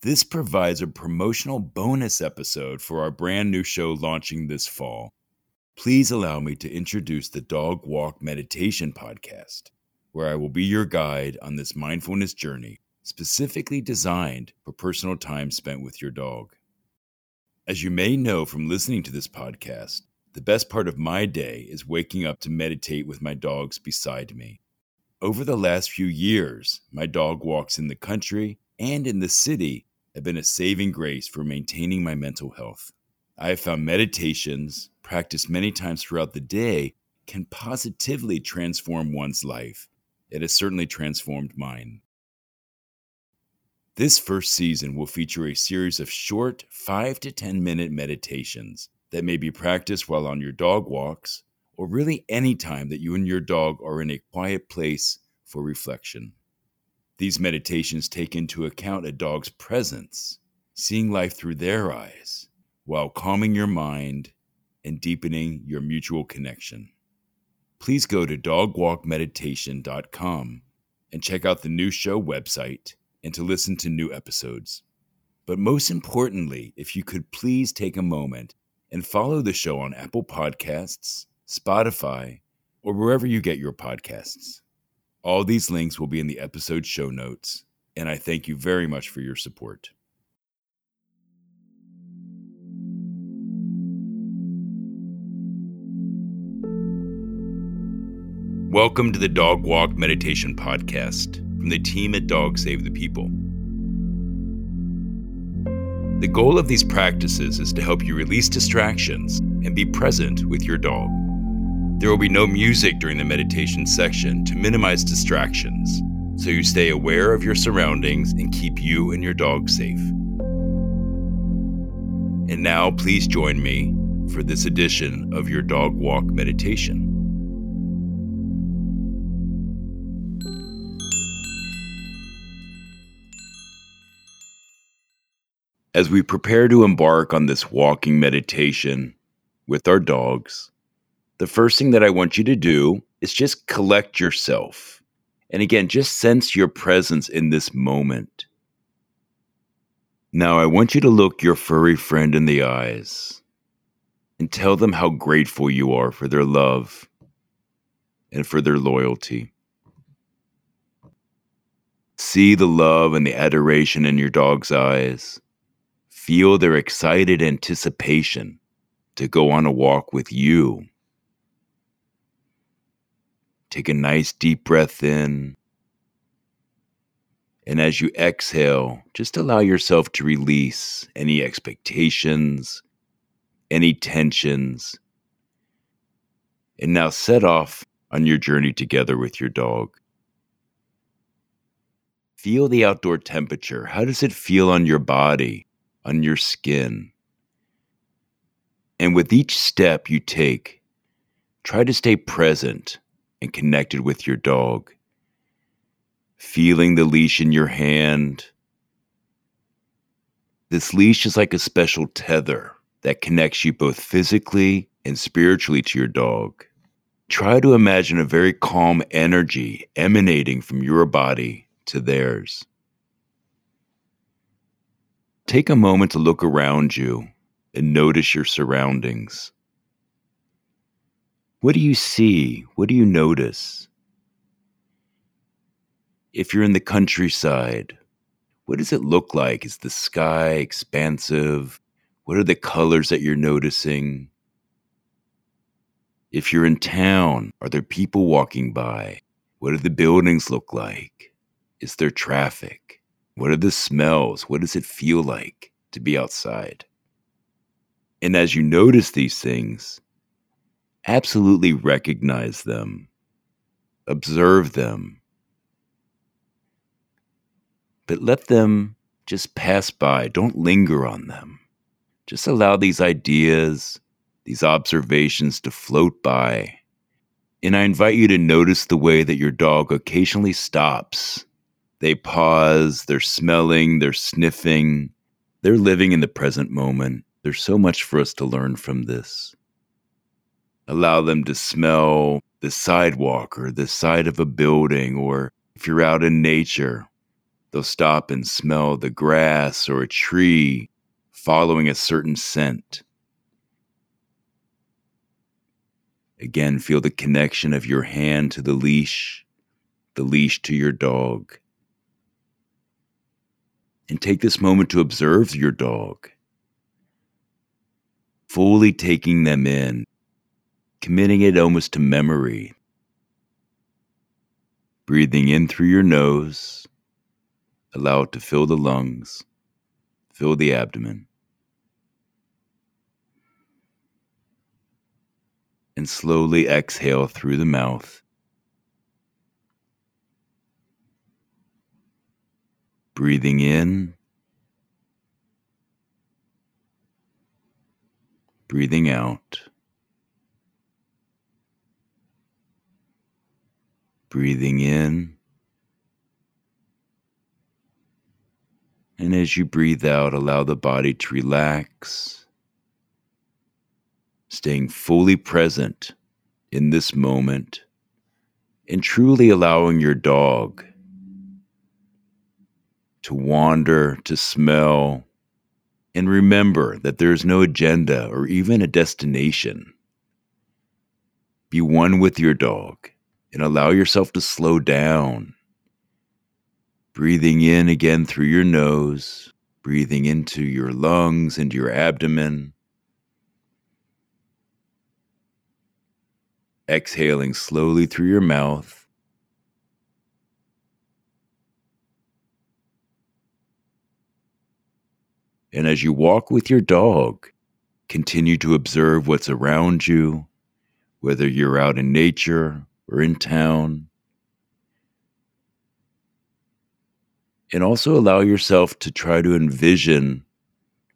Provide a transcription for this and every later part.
This provides a promotional bonus episode for our brand new show launching this fall. Please allow me to introduce the Dog Walk Meditation Podcast, where I will be your guide on this mindfulness journey specifically designed for personal time spent with your dog. As you may know from listening to this podcast, the best part of my day is waking up to meditate with my dogs beside me. Over the last few years, my dog walks in the country and in the city have been a saving grace for maintaining my mental health. I have found meditations, practiced many times throughout the day, can positively transform one's life. It has certainly transformed mine. This first season will feature a series of short 5 to 10 minute meditations that may be practiced while on your dog walks or really any time that you and your dog are in a quiet place for reflection. These meditations take into account a dog's presence, seeing life through their eyes, while calming your mind and deepening your mutual connection. Please go to dogwalkmeditation.com and check out the new show website and to listen to new episodes. But most importantly, if you could please take a moment and follow the show on Apple Podcasts, Spotify, or wherever you get your podcasts. All these links will be in the episode show notes, and I thank you very much for your support. Welcome to the Dog Walk Meditation Podcast from the team at Dog Save the People. The goal of these practices is to help you release distractions and be present with your dog. There will be no music during the meditation section to minimize distractions, so you stay aware of your surroundings and keep you and your dog safe. And now, please join me for this edition of your dog walk meditation. As we prepare to embark on this walking meditation with our dogs, the first thing that I want you to do is just collect yourself. And again, just sense your presence in this moment. Now, I want you to look your furry friend in the eyes and tell them how grateful you are for their love and for their loyalty. See the love and the adoration in your dog's eyes. Feel their excited anticipation to go on a walk with you. Take a nice deep breath in. And as you exhale, just allow yourself to release any expectations, any tensions. And now set off on your journey together with your dog. Feel the outdoor temperature. How does it feel on your body? on your skin. And with each step you take, try to stay present and connected with your dog. Feeling the leash in your hand. This leash is like a special tether that connects you both physically and spiritually to your dog. Try to imagine a very calm energy emanating from your body to theirs. Take a moment to look around you and notice your surroundings. What do you see? What do you notice? If you're in the countryside, what does it look like? Is the sky expansive? What are the colors that you're noticing? If you're in town, are there people walking by? What do the buildings look like? Is there traffic? What are the smells? What does it feel like to be outside? And as you notice these things, absolutely recognize them, observe them, but let them just pass by. Don't linger on them. Just allow these ideas, these observations to float by. And I invite you to notice the way that your dog occasionally stops they pause, they're smelling, they're sniffing, they're living in the present moment. There's so much for us to learn from this. Allow them to smell the sidewalk or the side of a building, or if you're out in nature, They'll stop and smell the grass or a tree following a certain scent. Again, feel the connection of your hand to the leash, the leash to your dog. And take this moment to observe your dog, fully taking them in, committing it almost to memory. Breathing in through your nose, allow it to fill the lungs, fill the abdomen. and slowly exhale through the mouth. Breathing in, breathing out. Breathing in. And as you breathe out, allow the body to relax staying fully present in this moment and truly allowing your dog to wander, to smell, and remember that there is no agenda or even a destination. Be one with your dog and allow yourself to slow down. Breathing in again through your nose, breathing into your lungs, into your abdomen exhaling slowly through your mouth. And as you walk with your dog, continue to observe what's around you, whether you're out in nature or in town. And also allow yourself to try to envision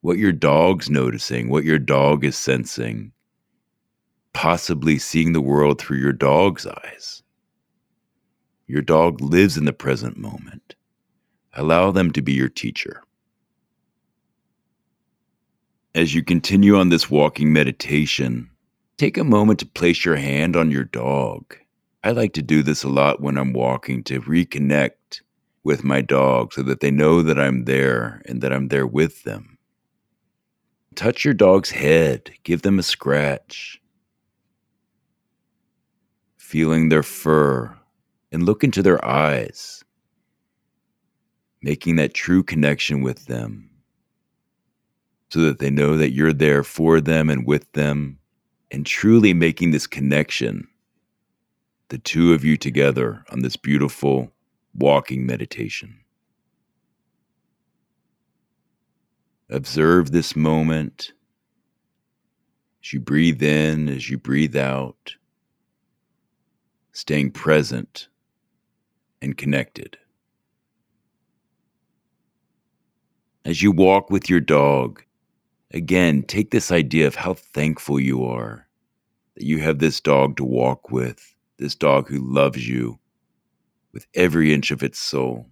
what your dog's noticing, what your dog is sensing possibly seeing the world through your dog's eyes. Your dog lives in the present moment. Allow them to be your teacher. As you continue on this walking meditation, take a moment to place your hand on your dog. I like to do this a lot when I'm walking to reconnect with my dog so that they know that I'm there and that I'm there with them. Touch your dog's head, give them a scratch. Feeling their fur, and look into their eyes, making that true connection with them so that they know that you're there for them and with them, and truly making this connection, the two of you together on this beautiful walking meditation. Observe this moment as you breathe in, as you breathe out staying present and connected. As you walk with your dog, again, take this idea of how thankful you are that you have this dog to walk with, this dog who loves you with every inch of its soul.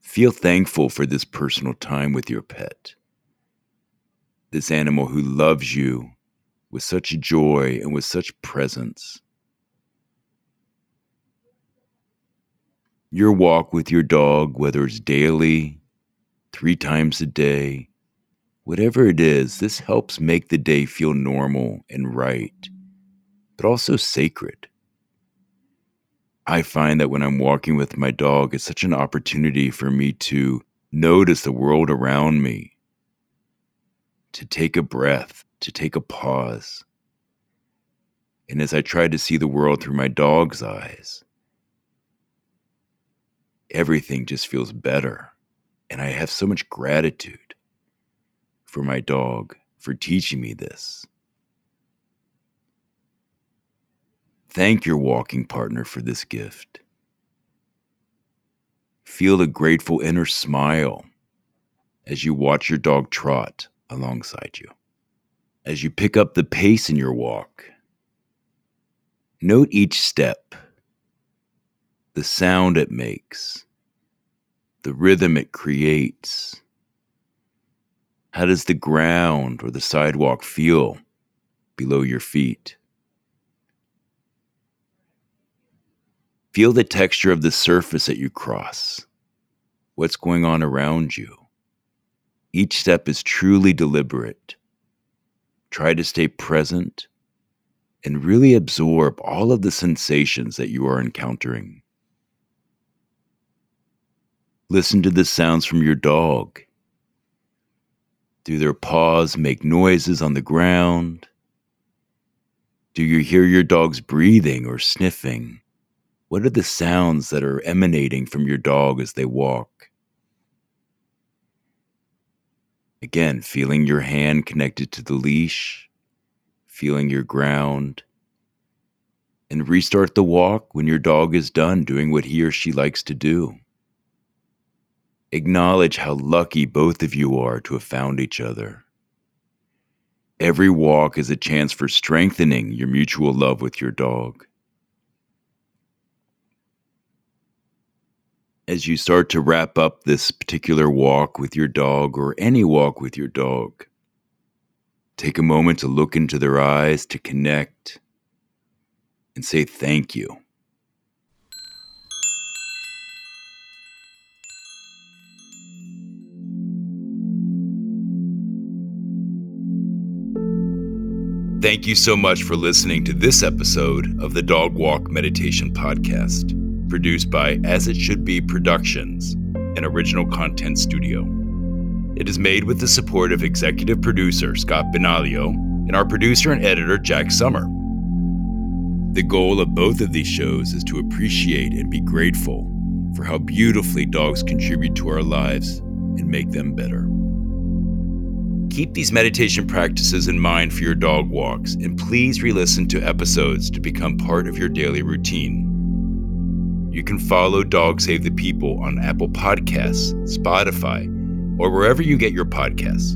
Feel thankful for this personal time with your pet, this animal who loves you with such joy and with such presence. Your walk with your dog, whether it's daily, three times a day, whatever it is, this helps make the day feel normal and right, but also sacred. I find that when I'm walking with my dog, it's such an opportunity for me to notice the world around me, to take a breath, to take a pause. And as I try to see the world through my dog's eyes, everything just feels better. And I have so much gratitude for my dog for teaching me this. Thank your walking partner for this gift. Feel the grateful inner smile as you watch your dog trot alongside you as you pick up the pace in your walk. Note each step, the sound it makes, the rhythm it creates. How does the ground or the sidewalk feel below your feet? Feel the texture of the surface that you cross. What's going on around you? Each step is truly deliberate. Try to stay present and really absorb all of the sensations that you are encountering. Listen to the sounds from your dog. Do their paws make noises on the ground? Do you hear your dog's breathing or sniffing? What are the sounds that are emanating from your dog as they walk? Again, feeling your hand connected to the leash, feeling your ground, and restart the walk when your dog is done doing what he or she likes to do. Acknowledge how lucky both of you are to have found each other. Every walk is a chance for strengthening your mutual love with your dog. as you start to wrap up this particular walk with your dog or any walk with your dog, take a moment to look into their eyes, to connect, and say thank you. Thank you so much for listening to this episode of the Dog Walk Meditation Podcast produced by As It Should Be Productions, an original content studio. It is made with the support of executive producer Scott Benaglio and our producer and editor Jack Summer. The goal of both of these shows is to appreciate and be grateful for how beautifully dogs contribute to our lives and make them better. Keep these meditation practices in mind for your dog walks, and please re listen to episodes to become part of your daily routine. You can follow Dog Save the People on Apple Podcasts, Spotify, or wherever you get your podcasts.